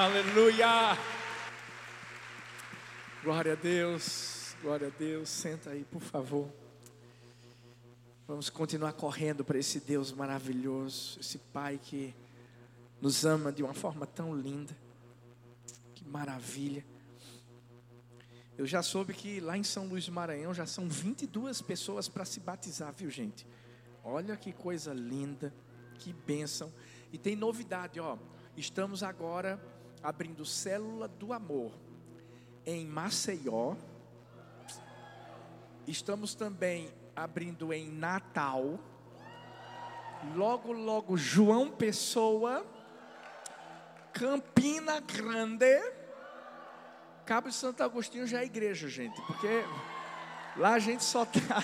Aleluia! Glória a Deus, glória a Deus. Senta aí, por favor. Vamos continuar correndo para esse Deus maravilhoso, esse Pai que nos ama de uma forma tão linda. Que maravilha. Eu já soube que lá em São Luís do Maranhão já são 22 pessoas para se batizar, viu, gente? Olha que coisa linda, que bênção. E tem novidade, ó. Estamos agora abrindo célula do amor em Maceió. Estamos também abrindo em Natal. Logo, logo, João Pessoa, Campina Grande, Cabo de Santo Agostinho já é igreja, gente, porque lá a gente só está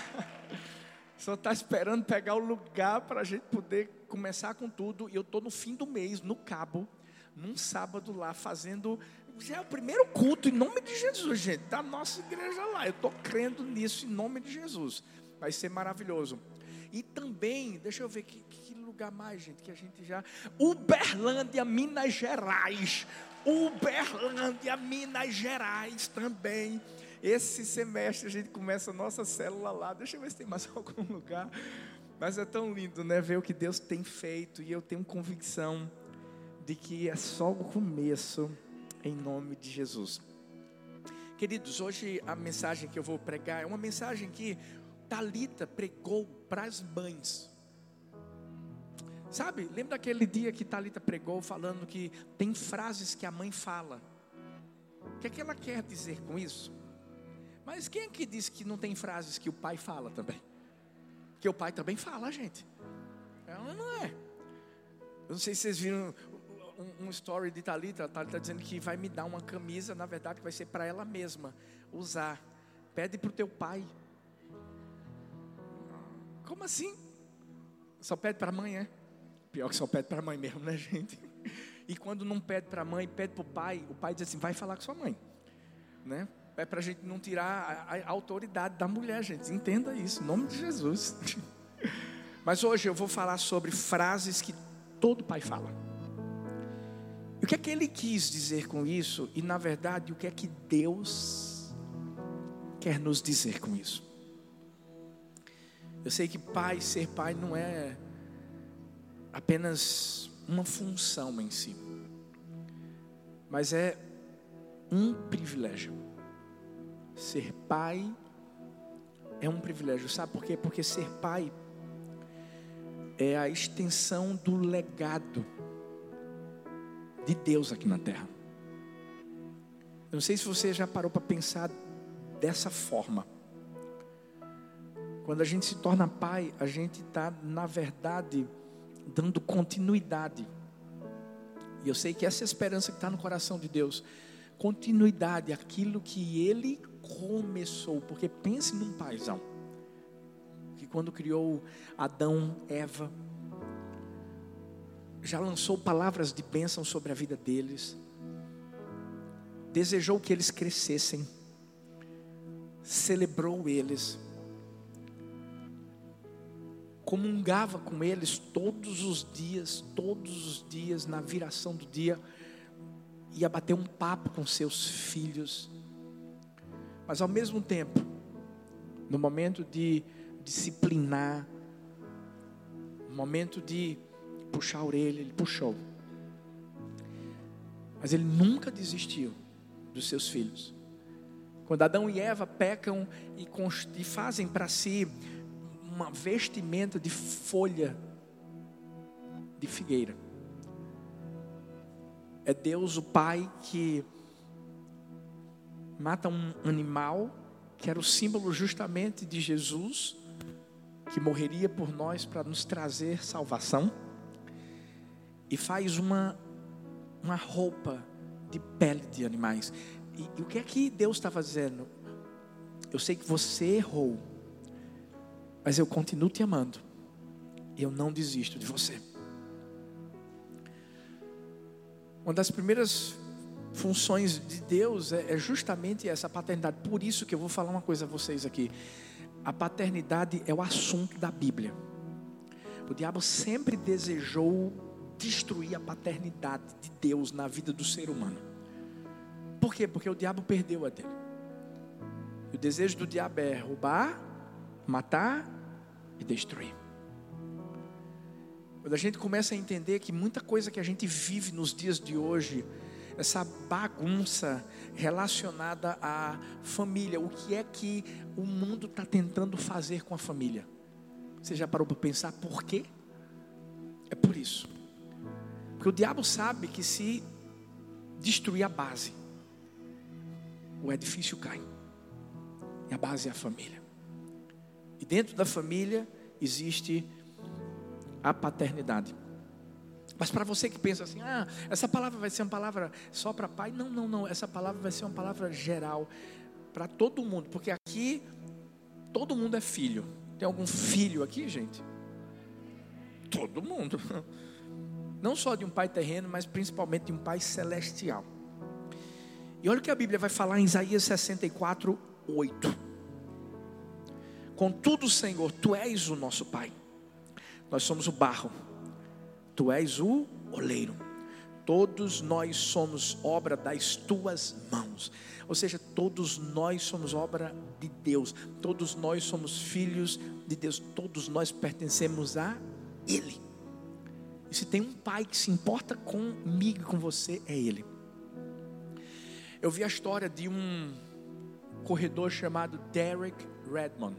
só tá esperando pegar o lugar para a gente poder começar com tudo. E eu estou no fim do mês, no Cabo, num sábado lá, fazendo. Já é o primeiro culto em nome de Jesus, gente, da nossa igreja lá. Eu estou crendo nisso em nome de Jesus. Vai ser maravilhoso. E também, deixa eu ver que, que lugar mais, gente, que a gente já. Uberlândia, Minas Gerais. Uberlândia, Minas Gerais também. Esse semestre a gente começa a nossa célula lá. Deixa eu ver se tem mais algum lugar. Mas é tão lindo, né? Ver o que Deus tem feito. E eu tenho convicção de que é só o começo, em nome de Jesus. Queridos, hoje a mensagem que eu vou pregar é uma mensagem que Talita pregou para as mães. Sabe, lembra daquele dia que Talita pregou falando que tem frases que a mãe fala. O que é que ela quer dizer com isso? Mas quem é que diz que não tem frases que o pai fala também? Que o pai também fala, gente. Ela não é. Eu não sei se vocês viram um, um story de Talita. Talita dizendo que vai me dar uma camisa, na verdade, que vai ser para ela mesma usar. Pede para o teu pai. Como assim? Só pede para a mãe, é? Pior que só pede para a mãe mesmo, né, gente? E quando não pede para a mãe, pede para o pai, o pai diz assim: vai falar com sua mãe, né? É para a gente não tirar a, a, autoridade da mulher, gente. Entenda isso, em nome de Jesus. Mas hoje eu vou falar sobre frases que todo pai fala. O que é que ele quis dizer com isso? E na verdade, o que é que Deus quer nos dizer com isso? Eu sei que pai, ser pai não é apenas uma função em si, mas é um privilégio. Ser pai é um privilégio, sabe por quê? Porque ser pai é a extensão do legado de Deus aqui na terra. Eu não sei se você já parou para pensar dessa forma. Quando a gente se torna pai, a gente está, na verdade, dando continuidade. E eu sei que essa é esperança que está no coração de Deus continuidade, aquilo que Ele começou. Porque pense num paizão, que quando criou Adão, Eva, já lançou palavras de bênção sobre a vida deles, desejou que eles crescessem, celebrou eles, comungava com eles todos os dias, todos os dias, na viração do dia, ia bater um papo com seus filhos, mas ao mesmo tempo, no momento de disciplinar, no momento de puxar a orelha, ele puxou. Mas ele nunca desistiu dos seus filhos. Quando Adão e Eva pecam e, e fazem para si uma vestimenta de folha de figueira. É Deus o Pai que mata um animal que era o símbolo justamente de Jesus, que morreria por nós para nos trazer salvação e faz uma, uma roupa de pele de animais. E, e o que é que Deus está fazendo? Eu sei que você errou, mas eu continuo te amando, e eu não desisto de você. Uma das primeiras funções de Deus é, é justamente essa paternidade. Por isso que eu vou falar uma coisa a vocês aqui. A paternidade é o assunto da Bíblia. O diabo sempre desejou destruir a paternidade de Deus na vida do ser humano. Por quê? Porque o diabo perdeu a dele. O desejo do diabo é roubar, matar e destruir. Quando a gente começa a entender que muita coisa que a gente vive nos dias de hoje, essa bagunça relacionada à família, o que é que o mundo está tentando fazer com a família? Você já parou para pensar por quê? É por isso. Porque o diabo sabe que se destruir a base, o edifício cai. E a base é a família. E dentro da família existe a paternidade. Mas para você que pensa assim, ah, essa palavra vai ser uma palavra só para pai, não, não, não, essa palavra vai ser uma palavra geral para todo mundo, porque aqui todo mundo é filho. Tem algum filho aqui, gente? Todo mundo. Não só de um pai terreno, mas principalmente de um pai celestial. E olha o que a Bíblia vai falar em Isaías 64, 8. Contudo, Senhor, tu és o nosso Pai. Nós somos o barro Tu és o oleiro. Todos nós somos obra das tuas mãos. Ou seja, todos nós somos obra de Deus. Todos nós somos filhos de Deus. Todos nós pertencemos a Ele. Se tem um pai que se importa comigo e com você, é Ele. Eu vi a história de um corredor chamado Derek Redmond.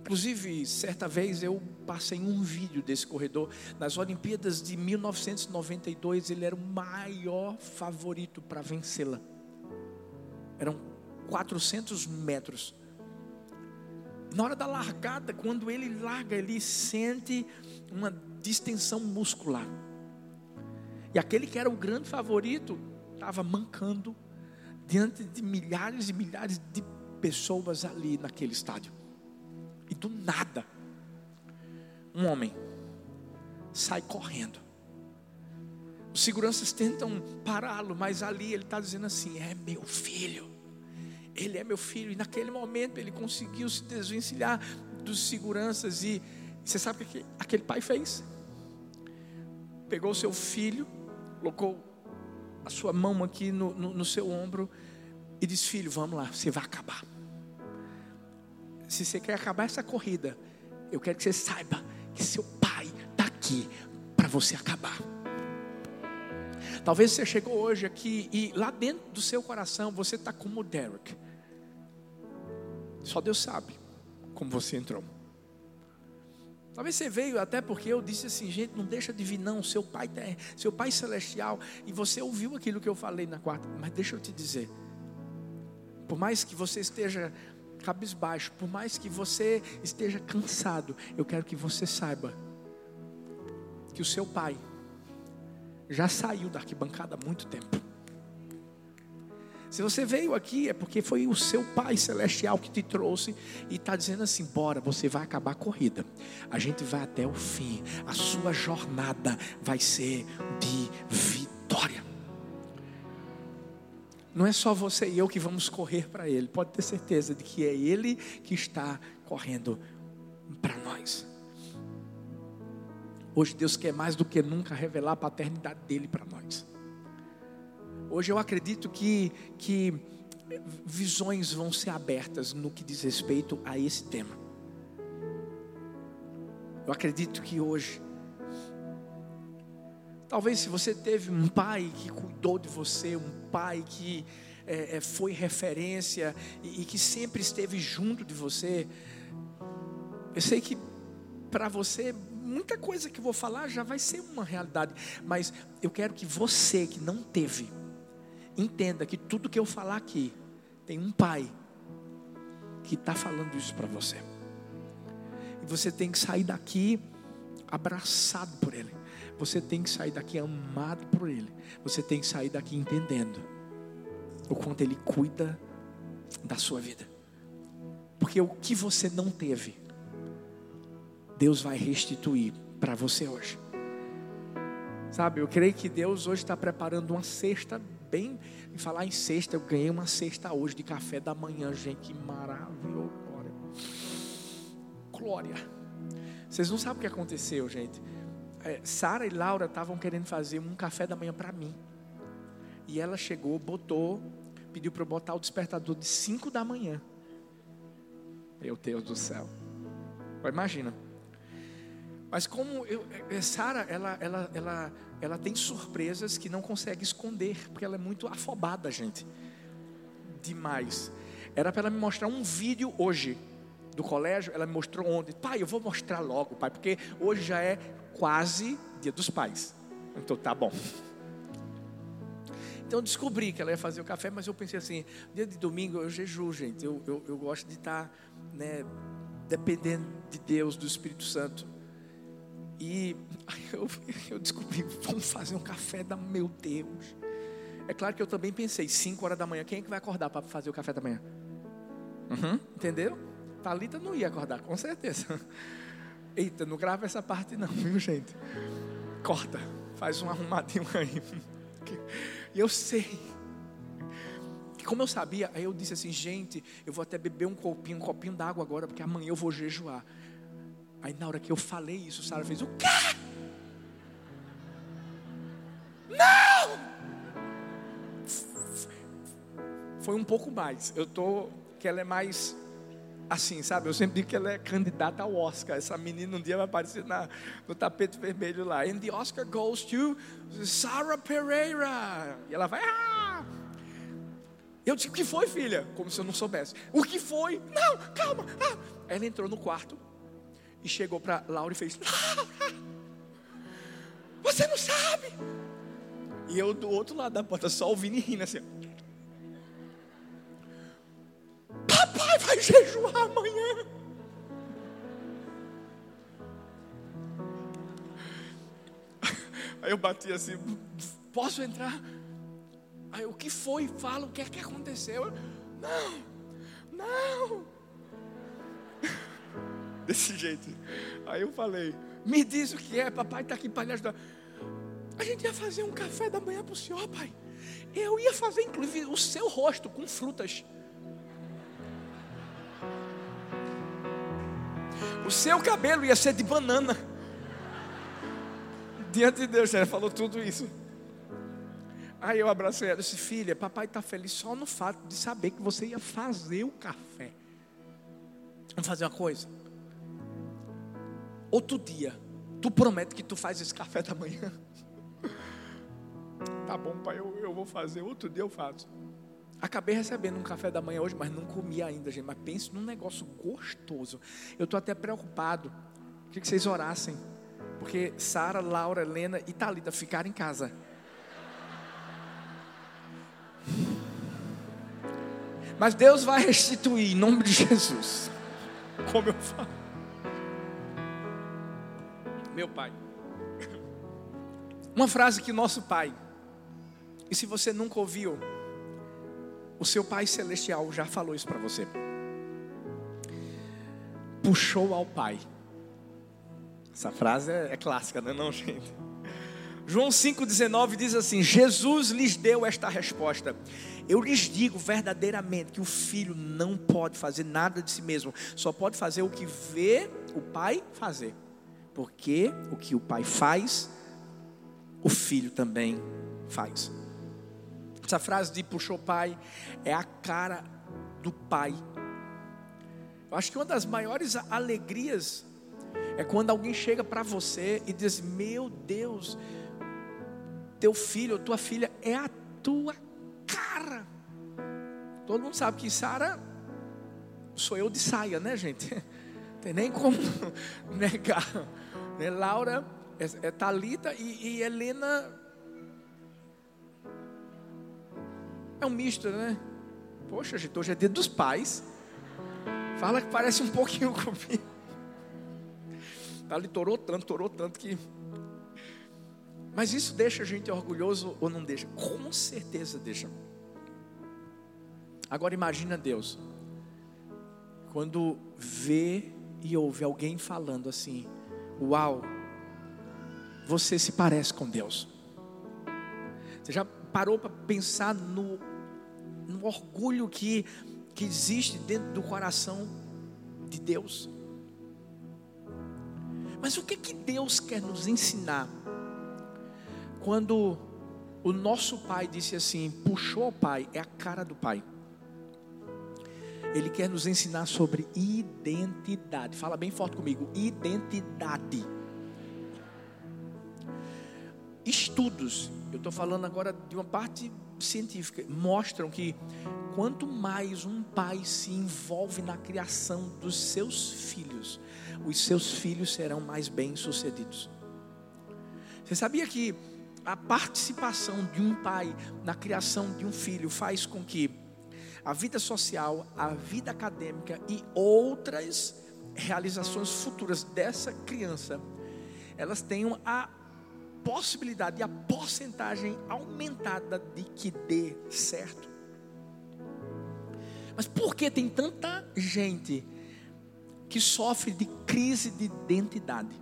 Inclusive, certa vez eu passei um vídeo desse corredor. Nas Olimpíadas de 1992, ele era o maior favorito para vencê-la. Eram 400 metros. Na hora da largada, quando ele larga, ele sente uma distensão muscular. E aquele que era o grande favorito estava mancando diante de milhares e milhares de pessoas ali naquele estádio. E do nada, um homem sai correndo. Os seguranças tentam pará-lo, mas ali ele está dizendo assim: é meu filho. Ele é meu filho. E naquele momento ele conseguiu se desvencilhar dos seguranças. E você sabe o que aquele pai fez? Pegou seu filho, colocou a sua mão aqui no, no, no seu ombro e disse: Filho, vamos lá, você vai acabar se você quer acabar essa corrida, eu quero que você saiba que seu pai está aqui para você acabar. Talvez você chegou hoje aqui e lá dentro do seu coração você está como o Derek. Só Deus sabe como você entrou. Talvez você veio até porque eu disse assim, gente, não deixa de vir não, seu pai, seu pai celestial, e você ouviu aquilo que eu falei na quarta, mas deixa eu te dizer, por mais que você esteja cabisbaixo, por mais que você esteja cansado, eu quero que você saiba que o seu pai já saiu da arquibancada há muito tempo. Se você veio aqui é porque foi o seu Pai Celestial que te trouxe e está dizendo assim: bora, você vai acabar a corrida. A gente vai até o fim. A sua jornada vai ser de vitória. Não é só você e eu que vamos correr para Ele, pode ter certeza de que é Ele que está correndo para nós. Hoje Deus quer mais do que nunca revelar a paternidade dele para nós. Hoje eu acredito que, que visões vão ser abertas no que diz respeito a esse tema. Eu acredito que hoje Talvez se você teve um pai que cuidou de você, um pai que é, é, foi referência e, e que sempre esteve junto de você, eu sei que para você muita coisa que vou falar já vai ser uma realidade, mas eu quero que você que não teve, entenda que tudo que eu falar aqui tem um pai que está falando isso para você. E você tem que sair daqui abraçado por Ele. Você tem que sair daqui amado por Ele. Você tem que sair daqui entendendo o quanto Ele cuida da sua vida. Porque o que você não teve, Deus vai restituir para você hoje. Sabe, eu creio que Deus hoje está preparando uma cesta bem. Em falar em cesta, eu ganhei uma cesta hoje de café da manhã, gente. Que maravilhoso. Glória. Glória. Vocês não sabem o que aconteceu, gente. é, Sara e Laura estavam querendo fazer um café da manhã para mim. E ela chegou, botou, pediu para eu botar o despertador de 5 da manhã. Meu Deus do céu. Imagina. Mas como eu, é, é, Sara, ela, ela, ela, ela tem surpresas que não consegue esconder, porque ela é muito afobada, gente. Demais. Era para ela me mostrar um vídeo hoje do colégio, ela me mostrou ontem. Pai, eu vou mostrar logo, pai, porque hoje já é quase dia dos pais. Então tá bom. Então eu descobri que ela ia fazer o café, mas eu pensei assim: dia de domingo eu jejuo, gente. Eu, eu, eu gosto de estar tá, né, dependendo de Deus, do Espírito Santo. E eu, eu descobri: vamos fazer um café da meu Deus. É claro que eu também pensei: 5 horas da manhã, quem é que vai acordar para fazer o café da manhã? Uhum, entendeu? Talita não ia acordar, com certeza. Eita, não grava essa parte não, viu gente? Corta, faz um arrumadinho aí. E eu sei. Como eu sabia, aí eu disse assim, gente, eu vou até beber um copinho, um copinho d'água agora, porque amanhã eu vou jejuar. Aí na hora que eu falei isso, Sara fez o quê? Não! Foi um pouco mais. Eu tô que ela é mais assim, sabe? Eu sempre digo que ela é candidata ao Oscar. Essa menina um dia vai aparecer na, no tapete vermelho lá. And the Oscar goes to Sarah Pereira. E ela vai, ah! Eu disse, o que foi, filha? Como se eu não soubesse. O que foi? Não, calma. Ah. Ela entrou no quarto e chegou para Laura e fez, Laura, você não sabe. E eu do outro lado da porta, só ouvindo e rindo assim. Papai vai jejuar amanhã. Aí eu bati assim, posso entrar? Aí o que foi? Fala o que é que aconteceu? Não, não. Desse jeito. Aí eu falei, me diz o que é, papai está aqui para lhe ajudar. A gente ia fazer um café da manhã para o senhor, pai. Eu ia fazer, inclusive, o seu rosto com frutas. O seu cabelo ia ser de banana. Diante de Deus, ela falou tudo isso. Aí eu abracei ela e disse: Filha, papai está feliz só no fato de saber que você ia fazer o café. Vamos fazer uma coisa. Outro dia, tu promete que tu faz esse café da manhã. tá bom, pai, eu, eu vou fazer. Outro dia eu faço. Acabei recebendo um café da manhã hoje, mas não comi ainda, gente. Mas pense num negócio gostoso. Eu estou até preocupado. Queria que vocês orassem. Porque Sara, Laura, Helena e Thalita ficaram em casa. Mas Deus vai restituir em nome de Jesus. Como eu falo. Meu pai. Uma frase que nosso pai. E se você nunca ouviu, o seu Pai Celestial já falou isso para você. Puxou ao Pai. Essa frase é, é clássica, não é não, gente? João 5,19 diz assim: Jesus lhes deu esta resposta. Eu lhes digo verdadeiramente que o filho não pode fazer nada de si mesmo, só pode fazer o que vê o pai fazer. Porque o que o pai faz, o filho também faz. Essa frase de puxou pai é a cara do pai. Eu acho que uma das maiores alegrias é quando alguém chega para você e diz: Meu Deus, teu filho tua filha é a tua cara. Todo mundo sabe que Sara sou eu de saia, né, gente? Tem nem como negar. Né? Laura é, é Talita e, e Helena É um misto, né? Poxa, gente, hoje é dia dos pais. Fala que parece um pouquinho comigo. Ali torou tanto, torou tanto que. Mas isso deixa a gente orgulhoso ou não deixa? Com certeza deixa. Agora imagina Deus. Quando vê e ouve alguém falando assim: Uau, você se parece com Deus. Você já parou para pensar no, no orgulho que, que existe dentro do coração de Deus? Mas o que que Deus quer nos ensinar quando o nosso pai disse assim: puxou o pai, é a cara do pai. Ele quer nos ensinar sobre identidade. Fala bem forte comigo: identidade. Estudos, eu estou falando agora de uma parte científica, mostram que quanto mais um pai se envolve na criação dos seus filhos, os seus filhos serão mais bem-sucedidos. Você sabia que a participação de um pai na criação de um filho faz com que a vida social, a vida acadêmica e outras realizações futuras dessa criança, elas tenham a possibilidade e a porcentagem aumentada de que dê certo. Mas por que tem tanta gente que sofre de crise de identidade?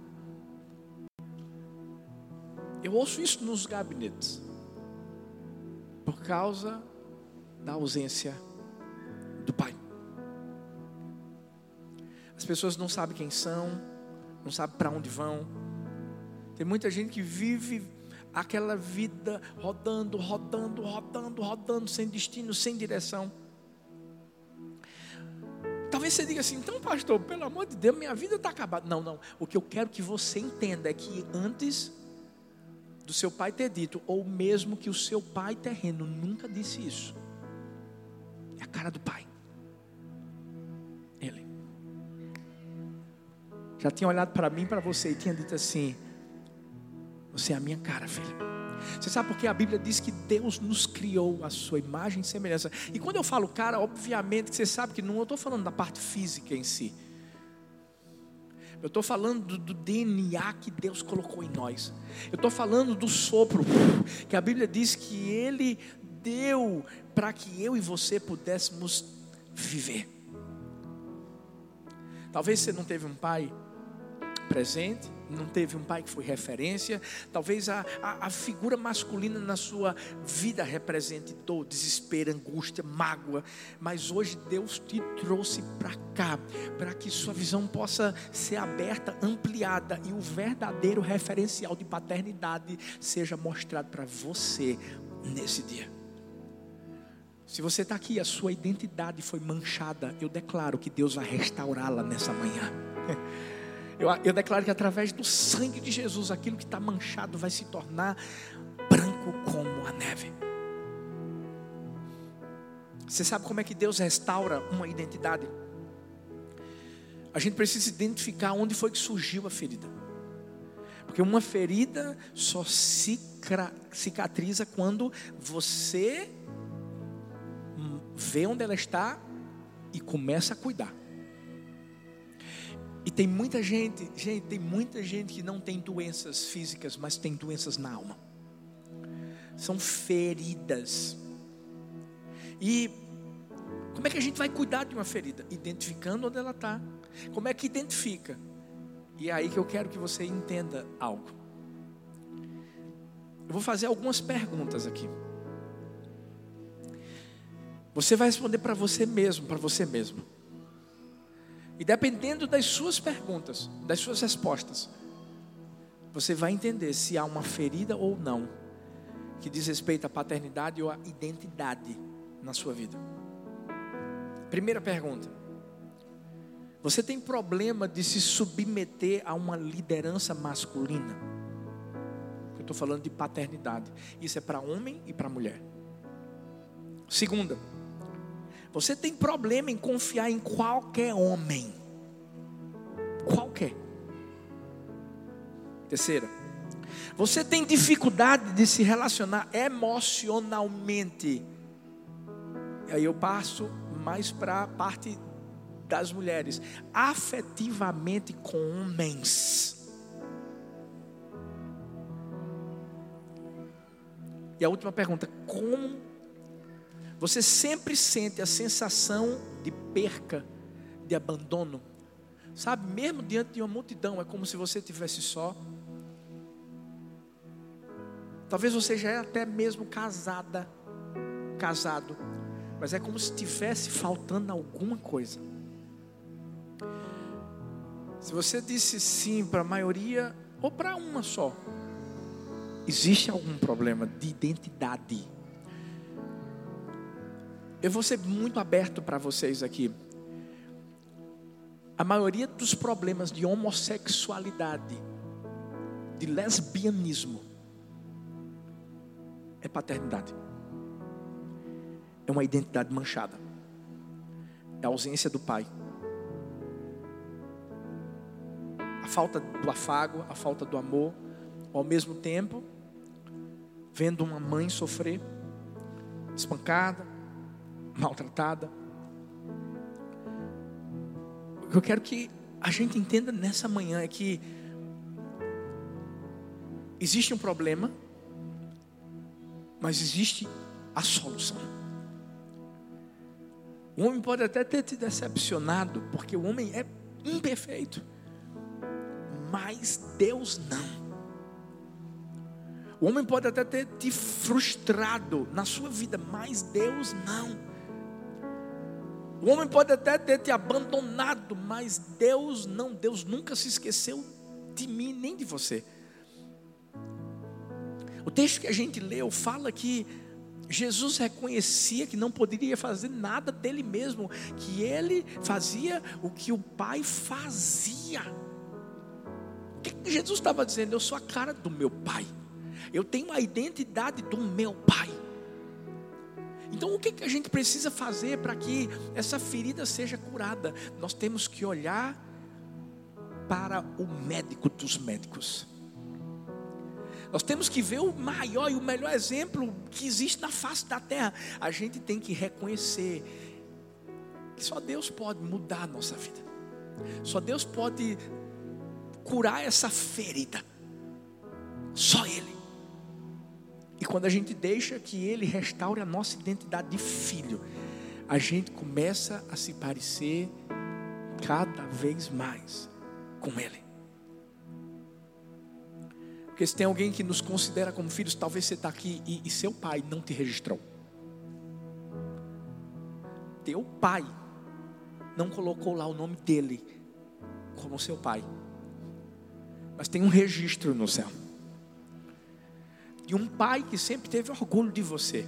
Eu ouço isso nos gabinetes. Por causa da ausência do pai. As pessoas não sabem quem são, não sabem para onde vão. Tem muita gente que vive aquela vida rodando, rodando, rodando, rodando, sem destino, sem direção. Talvez você diga assim, então, pastor, pelo amor de Deus, minha vida está acabada. Não, não. O que eu quero que você entenda é que antes do seu pai ter dito, ou mesmo que o seu pai terreno nunca disse isso. É a cara do pai. Já tinha olhado para mim, para você e tinha dito assim: Você é a minha cara, filho. Você sabe porque a Bíblia diz que Deus nos criou a sua imagem e semelhança. E quando eu falo cara, obviamente que você sabe que não estou falando da parte física em si. Eu estou falando do, do, DNA que Deus colocou em nós. Eu estou falando do sopro que a Bíblia diz que Ele deu para que eu e você pudéssemos viver. Talvez você não teve um pai presente, não teve um pai que foi referência, talvez a, a, a, figura masculina na sua vida represente dor, desespero, angústia, mágoa, mas hoje Deus te trouxe para cá, para que sua visão possa ser aberta, ampliada e o verdadeiro referencial de paternidade seja mostrado para você nesse dia. Se você está aqui, a sua identidade foi manchada, eu declaro que Deus vai restaurá-la nessa manhã. Eu, eu declaro que através do sangue de Jesus, aquilo que está manchado vai se tornar branco como a neve. Você sabe como é que Deus restaura uma identidade? A gente precisa identificar onde foi que surgiu a ferida. Porque uma ferida só cicatriza quando você vê onde ela está e começa a cuidar. E tem muita gente, gente, tem muita gente que não tem doenças físicas, mas tem doenças na alma. São feridas. E como é que a gente vai cuidar de uma ferida? Identificando onde ela está. Como é que identifica? E é aí que eu quero que você entenda algo. Eu vou fazer algumas perguntas aqui. Você vai responder para você mesmo, para você mesmo. E dependendo das suas perguntas, das suas respostas, você vai entender se há uma ferida ou não que diz respeito à paternidade ou à identidade na sua vida. Primeira pergunta: Você tem problema de se submeter a uma liderança masculina? Eu estou falando de paternidade. Isso é para homem e para mulher. Segunda, você tem problema em confiar em qualquer homem. Qualquer. Terceira, você tem dificuldade de se relacionar emocionalmente. E aí eu passo mais para a parte das mulheres, afetivamente com homens. E a última pergunta: como você sempre sente a sensação de perca, de abandono. Sabe, mesmo diante de uma multidão, é como se você estivesse só. Talvez você já é até mesmo casada, casado, mas é como se estivesse faltando alguma coisa. Se você disse sim para a maioria ou para uma só, existe algum problema de identidade. Eu vou ser muito aberto para vocês aqui. A maioria dos problemas de homossexualidade, de lesbianismo, é paternidade. É uma identidade manchada. É a ausência do pai. A falta do afago, a falta do amor, ao mesmo tempo, vendo uma mãe sofrer, espancada, maltratada. O que eu quero que a gente entenda nessa manhã é que existe um problema, mas existe a solução. O homem pode até ter te decepcionado, porque o homem é imperfeito, mas Deus não. O homem pode até ter te frustrado na sua vida, mas Deus não. O homem pode até ter te abandonado, mas Deus não. Deus nunca se esqueceu de mim nem de você. O texto que a gente leu fala que Jesus reconhecia que não poderia fazer nada dele mesmo, que ele fazia o que o Pai fazia. O que Jesus estava dizendo? Eu sou a cara do meu Pai, eu tenho a identidade do meu Pai. Então, o que, que a gente precisa fazer para que essa ferida seja curada? Nós temos que olhar para o médico dos médicos. Nós temos que ver o maior e o melhor exemplo que existe na face da terra. A gente tem que reconhecer que só Deus pode mudar a nossa vida. Só Deus pode curar essa ferida. Só Ele. E quando a gente deixa que Ele restaure a nossa identidade de filho, a gente começa a se parecer cada vez mais com Ele. Porque se tem alguém que nos considera como filhos, talvez você está aqui e, e seu pai não te registrou. Teu pai não colocou lá o nome dele como seu pai. Mas tem um registro no céu de um pai que sempre teve orgulho de você,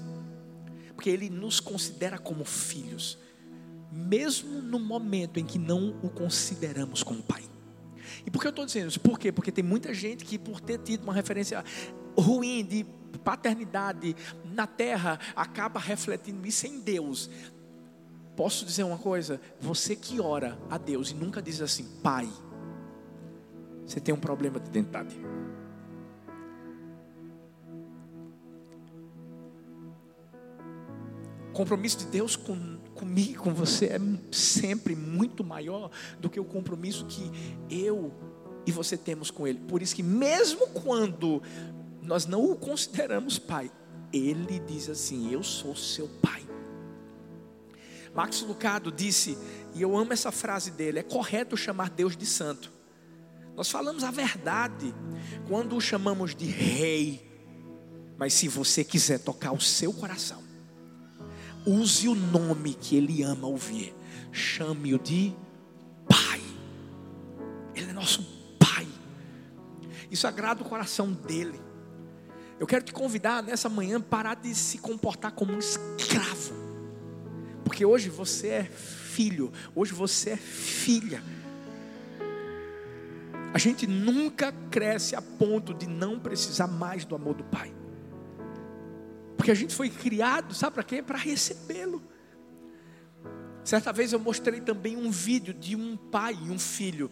porque ele nos considera como filhos, mesmo no momento em que não o consideramos como pai. E por que eu estou dizendo isso? Por quê? Porque tem muita gente que, por ter tido uma referência ruim de paternidade na terra, acaba refletindo isso em Deus. Posso dizer uma coisa? Você que ora a Deus e nunca diz assim, Pai, você tem um problema de identidade. Compromisso de Deus com, comigo, com você, é sempre muito maior do que o compromisso que eu e você temos com Ele. Por isso que, mesmo quando nós não o consideramos Pai, Ele diz assim: Eu sou seu Pai. Max Lucado disse, e eu amo essa frase dele: é correto chamar Deus de santo. Nós falamos a verdade quando o chamamos de rei, mas se você quiser tocar o seu coração, use o nome que ele ama ouvir. Chame-o de Pai. Ele é nosso Pai. Isso agrada o coração dele. Eu quero te convidar nessa manhã parar de se comportar como um escravo. Porque hoje você é filho, hoje você é filha. A gente nunca cresce a ponto de não precisar mais do amor do Pai. Porque a gente foi criado, sabe para quê? Para recebê-lo. Certa vez eu mostrei também um vídeo de um pai e um filho,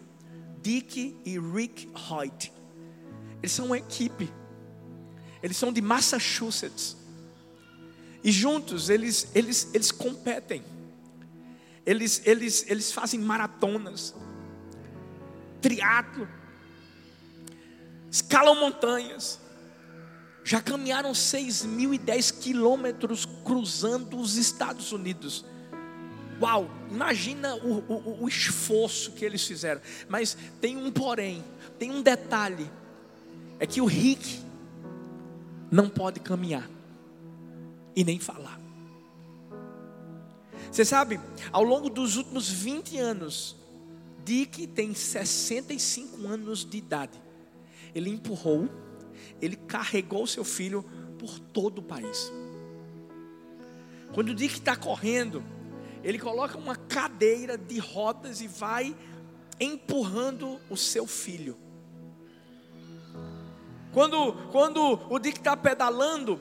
Dick e Rick Hoyt. Eles são uma equipe. Eles são de Massachusetts. E juntos eles, eles, eles competem. Eles, eles, eles fazem maratonas, triatlo, escalam montanhas já caminharam 6.010 quilômetros cruzando os Estados Unidos. Uau, imagina o, o, o, esforço que eles fizeram. Mas tem um porém, tem um detalhe: é que o Rick não pode caminhar e nem falar. Você sabe, ao longo dos últimos 20 anos, Dick tem 65 anos de idade, ele empurrou, ele carregou seu filho por todo o país. Quando o Dick está correndo, ele coloca uma cadeira de rodas e vai empurrando o seu filho. Quando, quando o Dick está pedalando,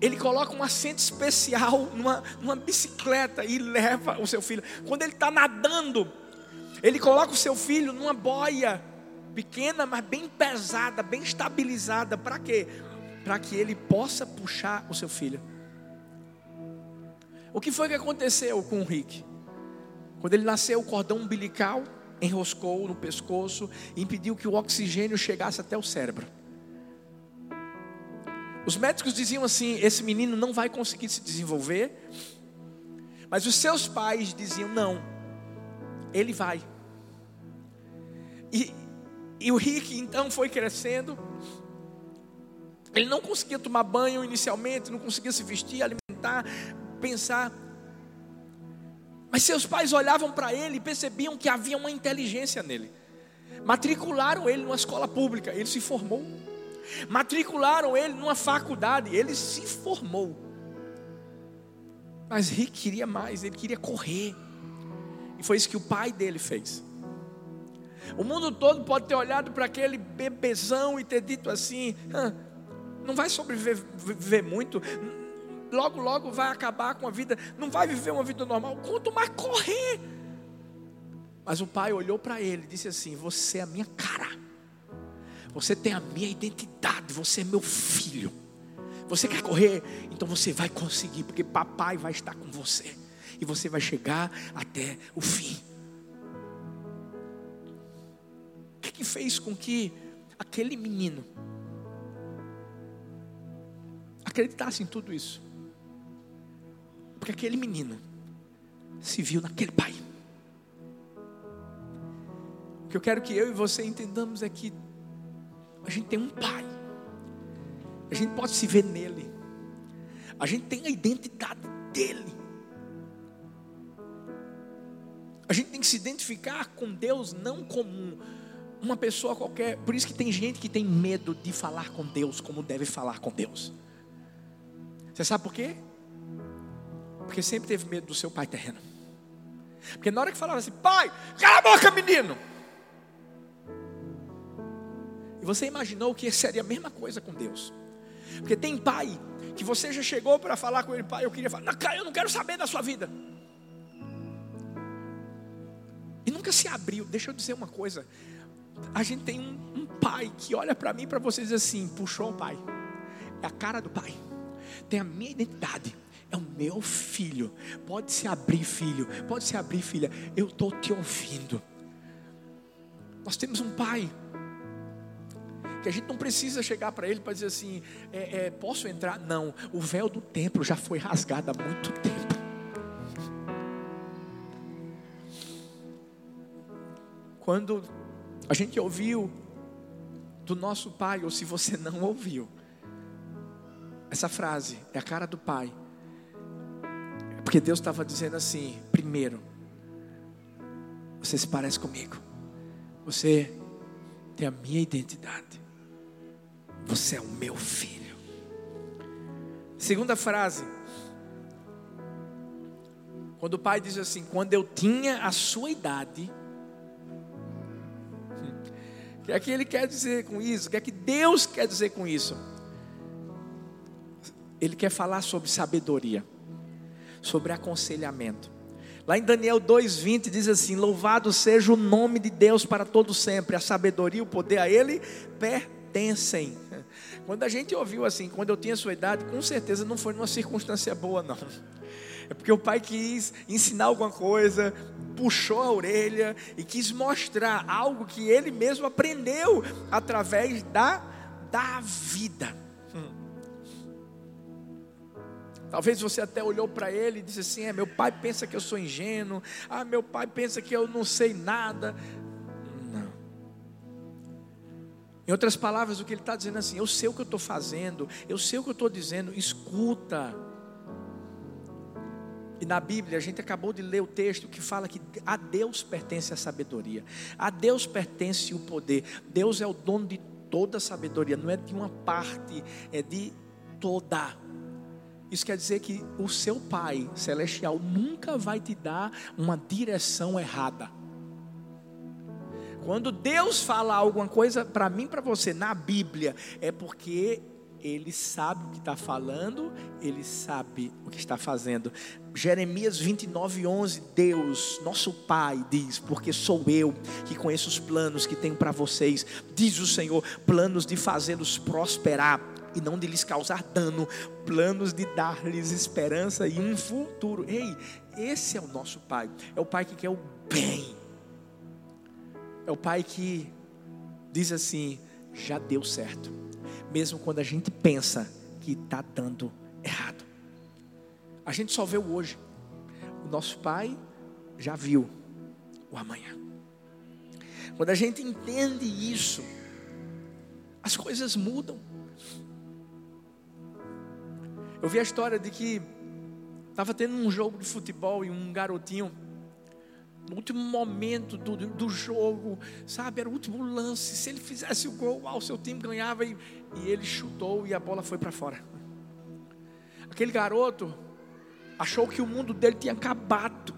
ele coloca um assento especial numa, numa bicicleta e leva o seu filho. Quando ele está nadando, ele coloca o seu filho numa boia pequena, mas bem pesada, bem estabilizada. Para quê? Para que ele possa puxar o seu filho. O que foi que aconteceu com o Rick? Quando ele nasceu, o cordão umbilical enroscou no pescoço e impediu que o oxigênio chegasse até o cérebro. Os médicos diziam assim: esse menino não vai conseguir se desenvolver. Mas os seus pais diziam: não, ele vai. E, e o Rick então foi crescendo. Ele não conseguia tomar banho inicialmente, não conseguia se vestir, alimentar, pensar. Mas seus pais olhavam para ele e percebiam que havia uma inteligência nele. Matricularam ele numa escola pública, ele se formou. Matricularam ele numa faculdade, ele se formou. Mas Rick queria mais, ele queria correr. E foi isso que o pai dele fez. O mundo todo pode ter olhado para aquele bebezão e ter dito assim: não vai sobreviver muito, logo, logo vai acabar com a vida, não vai viver uma vida normal, quanto mais correr. Mas o pai olhou para ele e disse assim: Você é a minha cara. Você tem a minha identidade, você é meu filho. Você quer correr? Então você vai conseguir, porque papai vai estar com você. E você vai chegar até o fim. Fez com que aquele menino acreditasse em tudo isso? Porque aquele menino se viu naquele pai. O que eu quero que eu e você entendamos é que a gente tem um pai. A gente pode se ver nele. A gente tem a identidade dele. A gente tem que se identificar com Deus não como uma pessoa qualquer. Por isso que tem gente que tem medo de falar com Deus como deve falar com Deus. Você sabe por quê? Porque sempre teve medo do seu pai terreno. Porque na hora que falava assim, pai, cala a boca, menino. você imaginou que seria a mesma coisa com Deus? Porque tem pai que você já chegou para falar com ele, pai, eu queria falar, não, eu não quero saber da sua vida. E nunca se abriu. Deixa eu dizer uma coisa. A gente tem um, um pai que olha para mim, para vocês assim, puxou o pai. É a cara do pai. Tem a minha identidade. É o meu filho. Pode se abrir, filho. Pode se abrir, filha. Eu estou te ouvindo. Nós temos um pai que a gente não precisa chegar para ele para dizer assim: é, é, posso entrar? Não, o véu do templo já foi rasgado há muito tempo. Quando a gente ouviu do nosso pai, ou se você não ouviu, essa frase é a cara do pai, porque Deus estava dizendo assim: primeiro, você se parece comigo, você tem a minha identidade. Você é o meu filho. Segunda frase. Quando o pai diz assim: Quando eu tinha a sua idade. O que é que ele quer dizer com isso? O que é que Deus quer dizer com isso? Ele quer falar sobre sabedoria, sobre aconselhamento. Lá em Daniel 2,20 diz assim: Louvado seja o nome de Deus para todo sempre, a sabedoria e o poder a Ele pertencem. Quando a gente ouviu assim, quando eu tinha sua idade, com certeza não foi numa circunstância boa, não. É porque o pai quis ensinar alguma coisa, puxou a orelha e quis mostrar algo que ele mesmo aprendeu através da, da vida. Hum. Talvez você até olhou para ele e disse assim: é, meu pai pensa que eu sou ingênuo, ah, meu pai pensa que eu não sei nada. Em outras palavras, o que ele está dizendo é assim: eu sei o que eu estou fazendo, eu sei o que eu estou dizendo, escuta. E na Bíblia, a gente acabou de ler o texto que fala que a Deus pertence a sabedoria, a Deus pertence o poder. Deus é o dono de toda a sabedoria, não é de uma parte, é de toda. Isso quer dizer que o seu Pai celestial nunca vai te dar uma direção errada. Quando Deus fala alguma coisa para mim, para você na Bíblia, é porque ele sabe o que está falando, ele sabe o que está fazendo. Jeremias 29, 11, Deus, nosso Pai, diz: Porque sou eu que conheço os planos que tenho para vocês, diz o Senhor, planos de fazê-los prosperar e não de lhes causar dano, planos de dar-lhes esperança e um futuro. Ei, esse é o nosso Pai, é o Pai que quer o bem, é o Pai que diz assim: já deu certo, mesmo quando a gente pensa que está dando errado. A gente só vê o hoje. O nosso pai já viu o amanhã. Quando a gente entende isso, as coisas mudam. Eu vi a história de que estava tendo um jogo de futebol e um garotinho, no último momento do, do jogo, sabe, era o último lance. Se ele fizesse o gol, o seu time ganhava e, e ele chutou e a bola foi para fora. Aquele garoto achou que o mundo dele tinha acabado.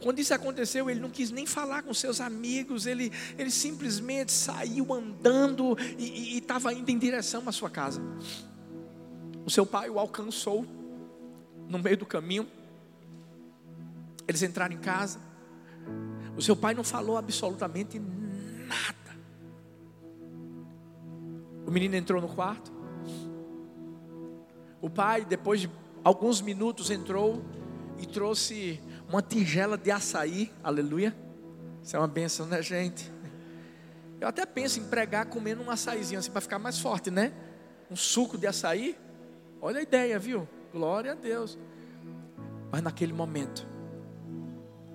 Quando isso aconteceu, ele não quis nem falar com seus amigos, ele, ele simplesmente saiu andando e estava indo em direção à sua casa. O seu pai o alcançou no meio do caminho. Eles entraram em casa. O seu pai não falou absolutamente nada. O menino entrou no quarto. O pai, depois de alguns minutos entrou e trouxe uma tigela de açaí, aleluia. Isso é uma benção, né, gente? Eu até penso em pregar comendo um açaizinho assim para ficar mais forte, né? Um suco de açaí. Olha a ideia, viu? Glória a Deus. Mas naquele momento,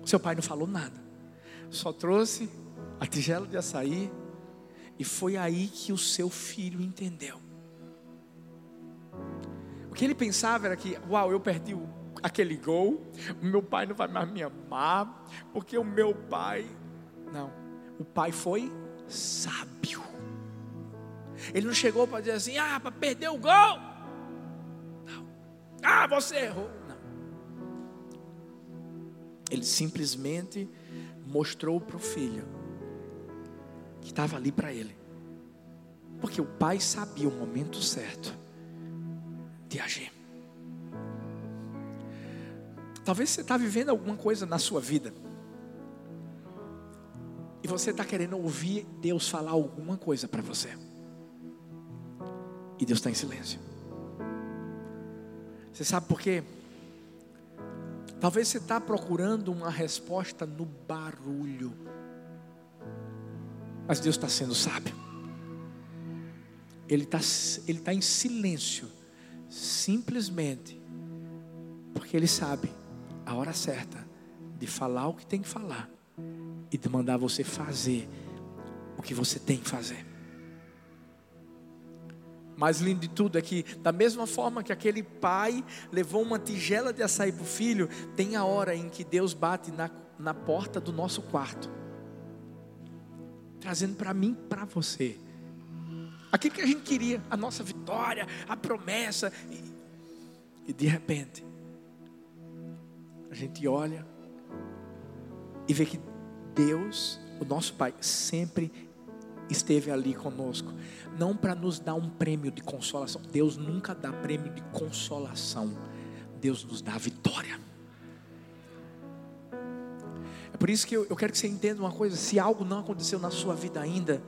seu pai não falou nada. Só trouxe a tigela de açaí e foi aí que o seu filho entendeu que ele pensava era que, uau, eu perdi o, aquele gol, o meu pai não vai mais me amar, porque o meu pai. Não, o pai foi sábio. Ele não chegou para dizer assim, ah, para perder o gol. Não. Ah, você errou. Ele simplesmente mostrou para o filho que estava ali para ele. Porque o pai sabia o momento certo de agir. Talvez você está vivendo alguma coisa na sua vida. E você está querendo ouvir Deus falar alguma coisa para você. E Deus está em silêncio. Você sabe por quê? Talvez você está procurando uma resposta no barulho. Mas Deus está sendo sábio. Ele está ele tá em silêncio simplesmente porque Ele sabe a hora certa de falar o que tem que falar e de mandar você fazer o que você tem que fazer. Mais lindo de tudo é que, da mesma forma que aquele pai levou uma tigela de açaí para o filho, tem a hora em que Deus bate na, na porta do nosso quarto, trazendo para mim, para você, aquilo que a gente queria, a nossa vitória, a promessa, e, e de repente, a gente olha e vê que Deus, o nosso Pai, sempre esteve ali conosco, não para nos dar um prêmio de consolação. Deus nunca dá prêmio de consolação. Deus nos dá vitória. É por isso que eu, eu quero que você entenda uma coisa: se algo não aconteceu na sua vida ainda,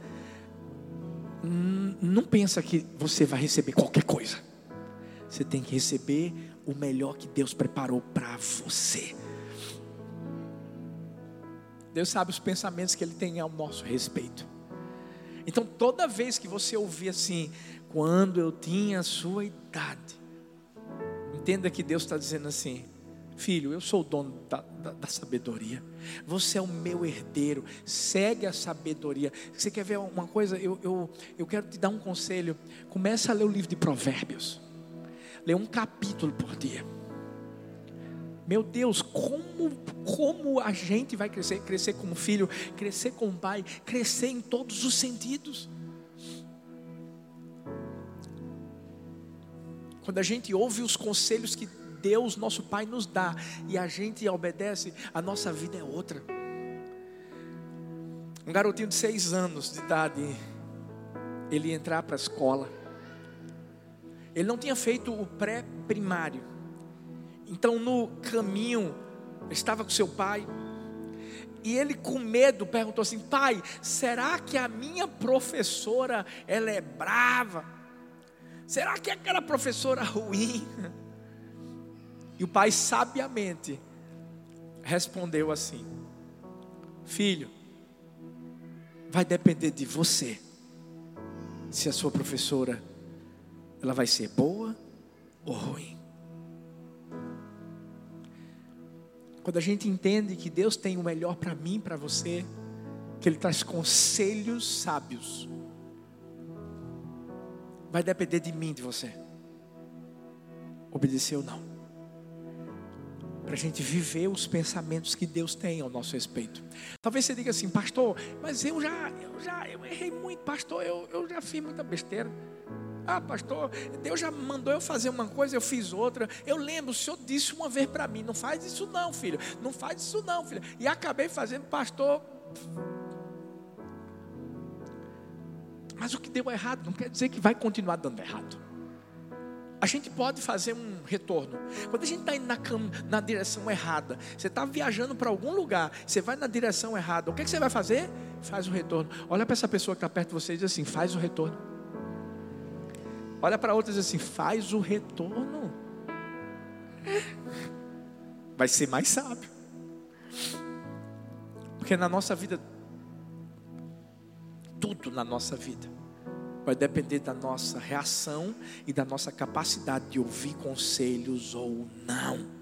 não pensa que você vai receber qualquer coisa. Você tem que receber o melhor que Deus preparou para você. Deus sabe os pensamentos que Ele tem ao nosso respeito. Então, toda vez que você ouvir assim, quando eu tinha a sua idade, entenda que Deus está dizendo assim: Filho, eu sou o dono da, da, da, sabedoria. Você é o meu herdeiro. Segue a sabedoria. Você quer ver uma coisa? Eu, eu, eu quero te dar um conselho. Começa a ler o livro de Provérbios. Lê um capítulo por dia. Meu Deus, como, como a gente vai crescer? Crescer como filho, crescer como pai, crescer em todos os sentidos. Quando a gente ouve os conselhos que Deus, nosso Pai, nos dá e a gente obedece, a nossa vida é outra. Um garotinho de seis anos de idade, ele ia entrar para a escola. Ele não tinha feito o pré-primário. Então, no caminho, estava com seu pai. E ele, com medo, perguntou assim: Pai, será que a minha professora ela é brava? Será que é aquela professora ruim? E o pai sabiamente respondeu assim: Filho, vai depender de você se a sua professora ela vai ser boa ou ruim. Quando a gente entende que Deus tem o melhor para mim, para você, que Ele traz conselhos sábios, vai depender de mim, de você, obedecer ou não para a gente viver os pensamentos que Deus tem ao nosso respeito. Talvez você diga assim, pastor, mas eu já, eu já, eu errei muito, pastor, eu, eu já fiz muita besteira. Ah, pastor, Deus já mandou eu fazer uma coisa, eu fiz outra. Eu lembro, o senhor disse uma vez para mim: não faz isso não, filho. Não faz isso não, filho. E acabei fazendo, pastor. Mas o que deu errado não quer dizer que vai continuar dando errado a gente pode fazer um retorno. Quando a gente está indo na, na direção errada, você está viajando para algum lugar, você vai na direção errada, o que, que você vai fazer? Faz o retorno. Olha para essa pessoa que está perto de você e diz assim: faz o retorno. Olha para outra diz assim: faz o retorno. Vai ser mais sábio. Porque na nossa vida, tudo na nossa vida, vai depender da nossa reação e da nossa capacidade de ouvir conselhos ou não.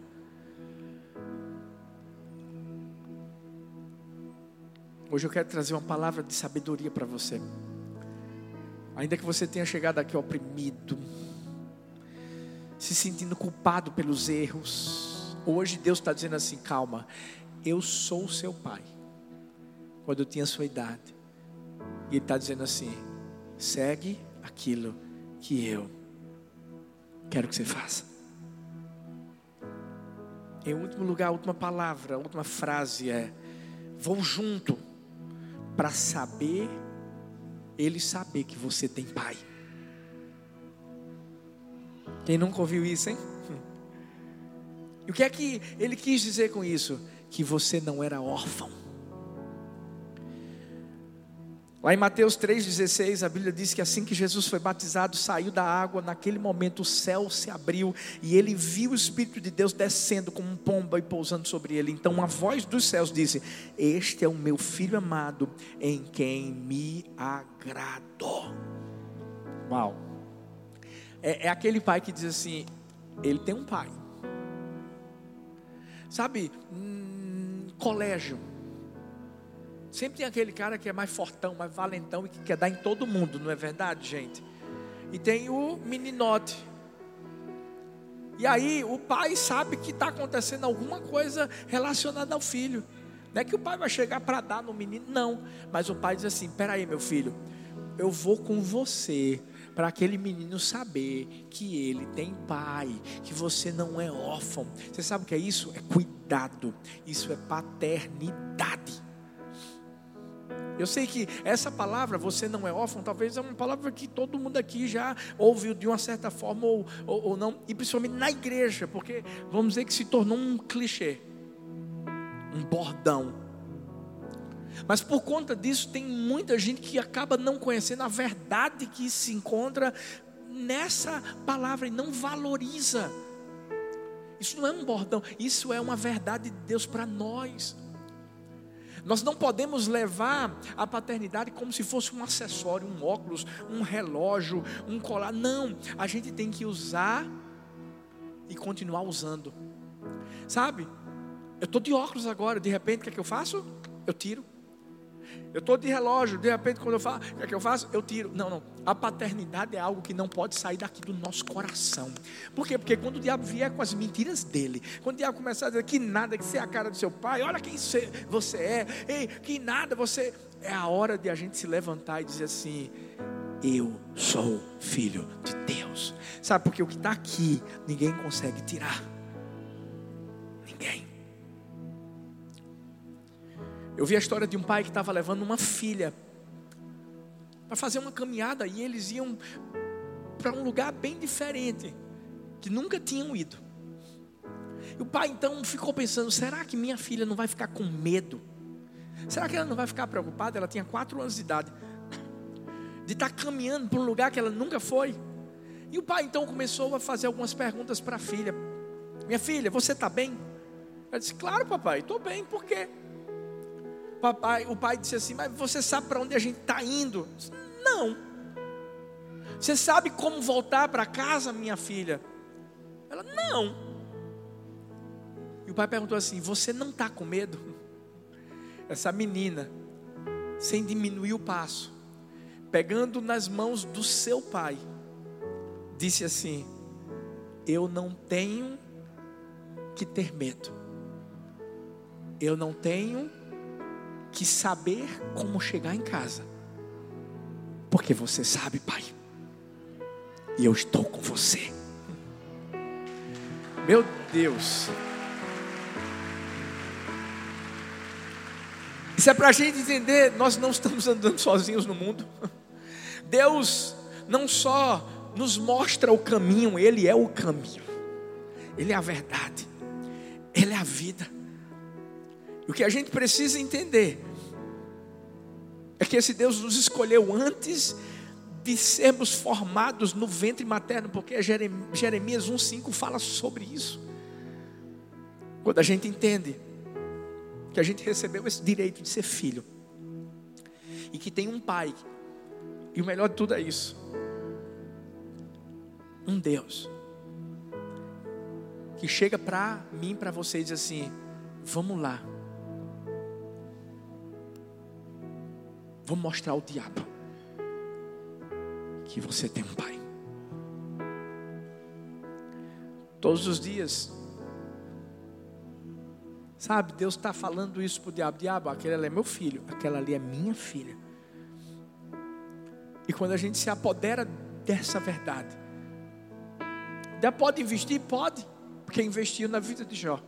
Hoje eu quero trazer uma palavra de sabedoria para você. Ainda que você tenha chegado aqui oprimido, se sentindo culpado pelos erros, hoje Deus está dizendo assim: calma, eu sou o seu pai. Quando eu tinha sua idade, e Ele está dizendo assim: segue aquilo que eu quero que você faça. Em último lugar, a última palavra, a última frase é: vou junto para saber, ele saber que você tem pai. Quem nunca ouviu isso, hein? E o que é que ele quis dizer com isso? Que você não era órfão. Lá em Mateus 3,16, a Bíblia diz que assim que Jesus foi batizado, saiu da água, naquele momento o céu se abriu e ele viu o Espírito de Deus descendo como um pomba e pousando sobre ele. Então uma voz dos céus disse: Este é o meu filho amado, em quem me agrado. Uau! É, é aquele pai que diz assim: Ele tem um pai. Sabe, hum, colégio Sempre tem aquele cara que é mais fortão, mais valentão e que quer dar em todo mundo, não é verdade, gente? E tem o meninote. E aí o pai sabe que está acontecendo alguma coisa relacionada ao filho. Não é que o pai vai chegar para dar no menino, não. Mas o pai diz assim: peraí, meu filho, eu vou com você para aquele menino saber que ele tem pai, que você não é órfão. Você sabe o que é isso? É cuidado, isso é paternidade. Eu sei que essa palavra, você não é órfão, talvez é uma palavra que todo mundo aqui já ouviu de uma certa forma ou, ou, ou não, e principalmente na igreja, porque vamos dizer que se tornou um clichê, um bordão. Mas por conta disso, tem muita gente que acaba não conhecendo a verdade que se encontra nessa palavra e não valoriza. Isso não é um bordão, isso é uma verdade de Deus para nós. Nós não podemos levar a paternidade como se fosse um acessório, um óculos, um relógio, um colar. Não, a gente tem que usar e continuar usando. Sabe? Eu estou de óculos agora, de repente, o que é que eu faço? Eu tiro. Eu estou de relógio, de repente, quando eu falo, o que é que eu faço? Eu tiro. Não, não. A paternidade é algo que não pode sair daqui do nosso coração. Por quê? Porque quando o diabo vier com as mentiras dele, quando o diabo começar a dizer que nada, que você é a cara do seu pai, olha quem você é, ei, que nada, você. É a hora de a gente se levantar e dizer assim: Eu sou filho de Deus. Sabe, porque o que está aqui, ninguém consegue tirar. Ninguém. Eu vi a história de um pai que estava levando uma filha para fazer uma caminhada e eles iam para um lugar bem diferente, que nunca tinham ido. E o pai então ficou pensando: será que minha filha não vai ficar com medo? Será que ela não vai ficar preocupada? Ela tinha quatro anos de idade, de estar tá caminhando para um lugar que ela nunca foi. E o pai então começou a fazer algumas perguntas para a filha: Minha filha, você está bem? Ela disse: Claro, papai, estou bem, por quê? Papai, o pai disse assim: Mas você sabe para onde a gente está indo? Disse, Não. Você sabe como voltar para casa, minha filha? Ela: Não. E o pai perguntou assim: Você não está com medo? Essa menina, sem diminuir o passo, pegando nas mãos do seu pai, disse assim: Eu não tenho que ter medo. Eu não tenho que saber como chegar em casa. Porque você sabe, Pai. E eu estou com você. Meu Deus. Isso é para a gente entender, nós não estamos andando sozinhos no mundo. Deus não só nos mostra o caminho, Ele é o caminho, Ele é a verdade, Ele é a vida. O que a gente precisa entender é que esse Deus nos escolheu antes de sermos formados no ventre materno, porque Jeremias 1,5 fala sobre isso. Quando a gente entende que a gente recebeu esse direito de ser filho, e que tem um pai, e o melhor de tudo é isso: um Deus, que chega para mim, para você e diz assim: vamos lá Vou mostrar ao diabo que você tem um pai. Todos os dias. Sabe, Deus está falando isso para o diabo: Diabo, aquele ali é meu filho, aquela ali é minha filha. E quando a gente se apodera dessa verdade, Deus pode investir? Pode, porque investiu na vida de Jó.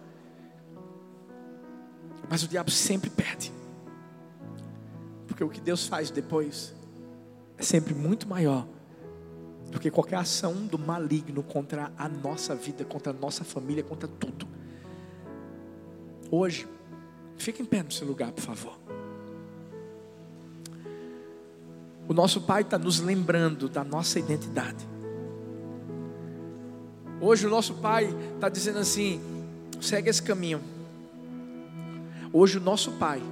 Mas o diabo sempre perde. Porque o que Deus faz depois é sempre muito maior do que qualquer ação do maligno contra a nossa vida, contra a nossa família, contra tudo. Hoje, fique em pé no seu lugar, por favor. O nosso Pai está nos lembrando da nossa identidade. Hoje o nosso Pai está dizendo assim: segue esse caminho. Hoje o nosso Pai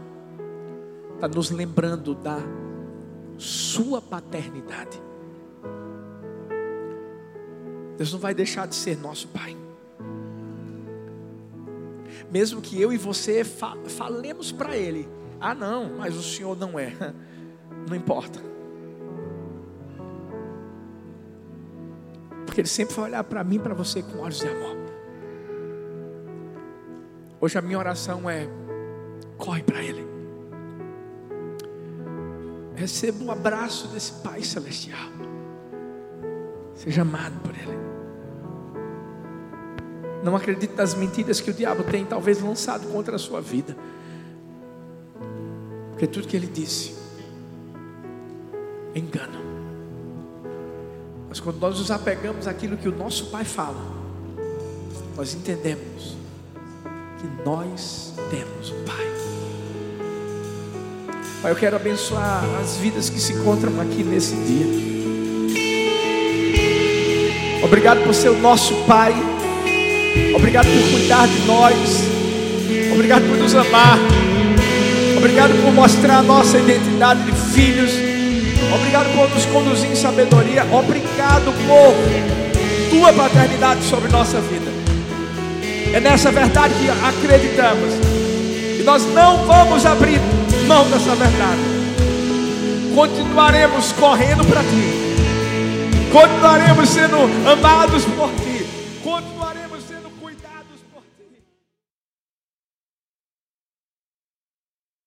está nos lembrando da sua paternidade. Deus não vai deixar de ser nosso Pai. Mesmo que eu e você falemos para Ele: Ah, não, mas o Senhor não é. Não importa. Porque Ele sempre vai olhar para mim, para você com olhos de amor. Hoje a minha oração é: corre para Ele. Receba um abraço desse Pai Celestial. Seja amado por Ele. Não acredite nas mentiras que o diabo tem, talvez lançado contra a sua vida. Porque tudo que ele disse engano. Mas quando nós nos apegamos àquilo que o nosso Pai fala, nós entendemos que nós temos um Pai. Pai, eu quero abençoar as vidas que se encontram aqui nesse dia. Obrigado por ser o nosso Pai. Obrigado por cuidar de nós. Obrigado por nos amar. Obrigado por mostrar a nossa identidade de filhos. Obrigado por nos conduzir em sabedoria. Obrigado por tua paternidade sobre nossa vida. É nessa verdade que acreditamos. E nós não vamos abrir mão dessa verdade. Continuaremos correndo para ti. Continuaremos sendo amados por ti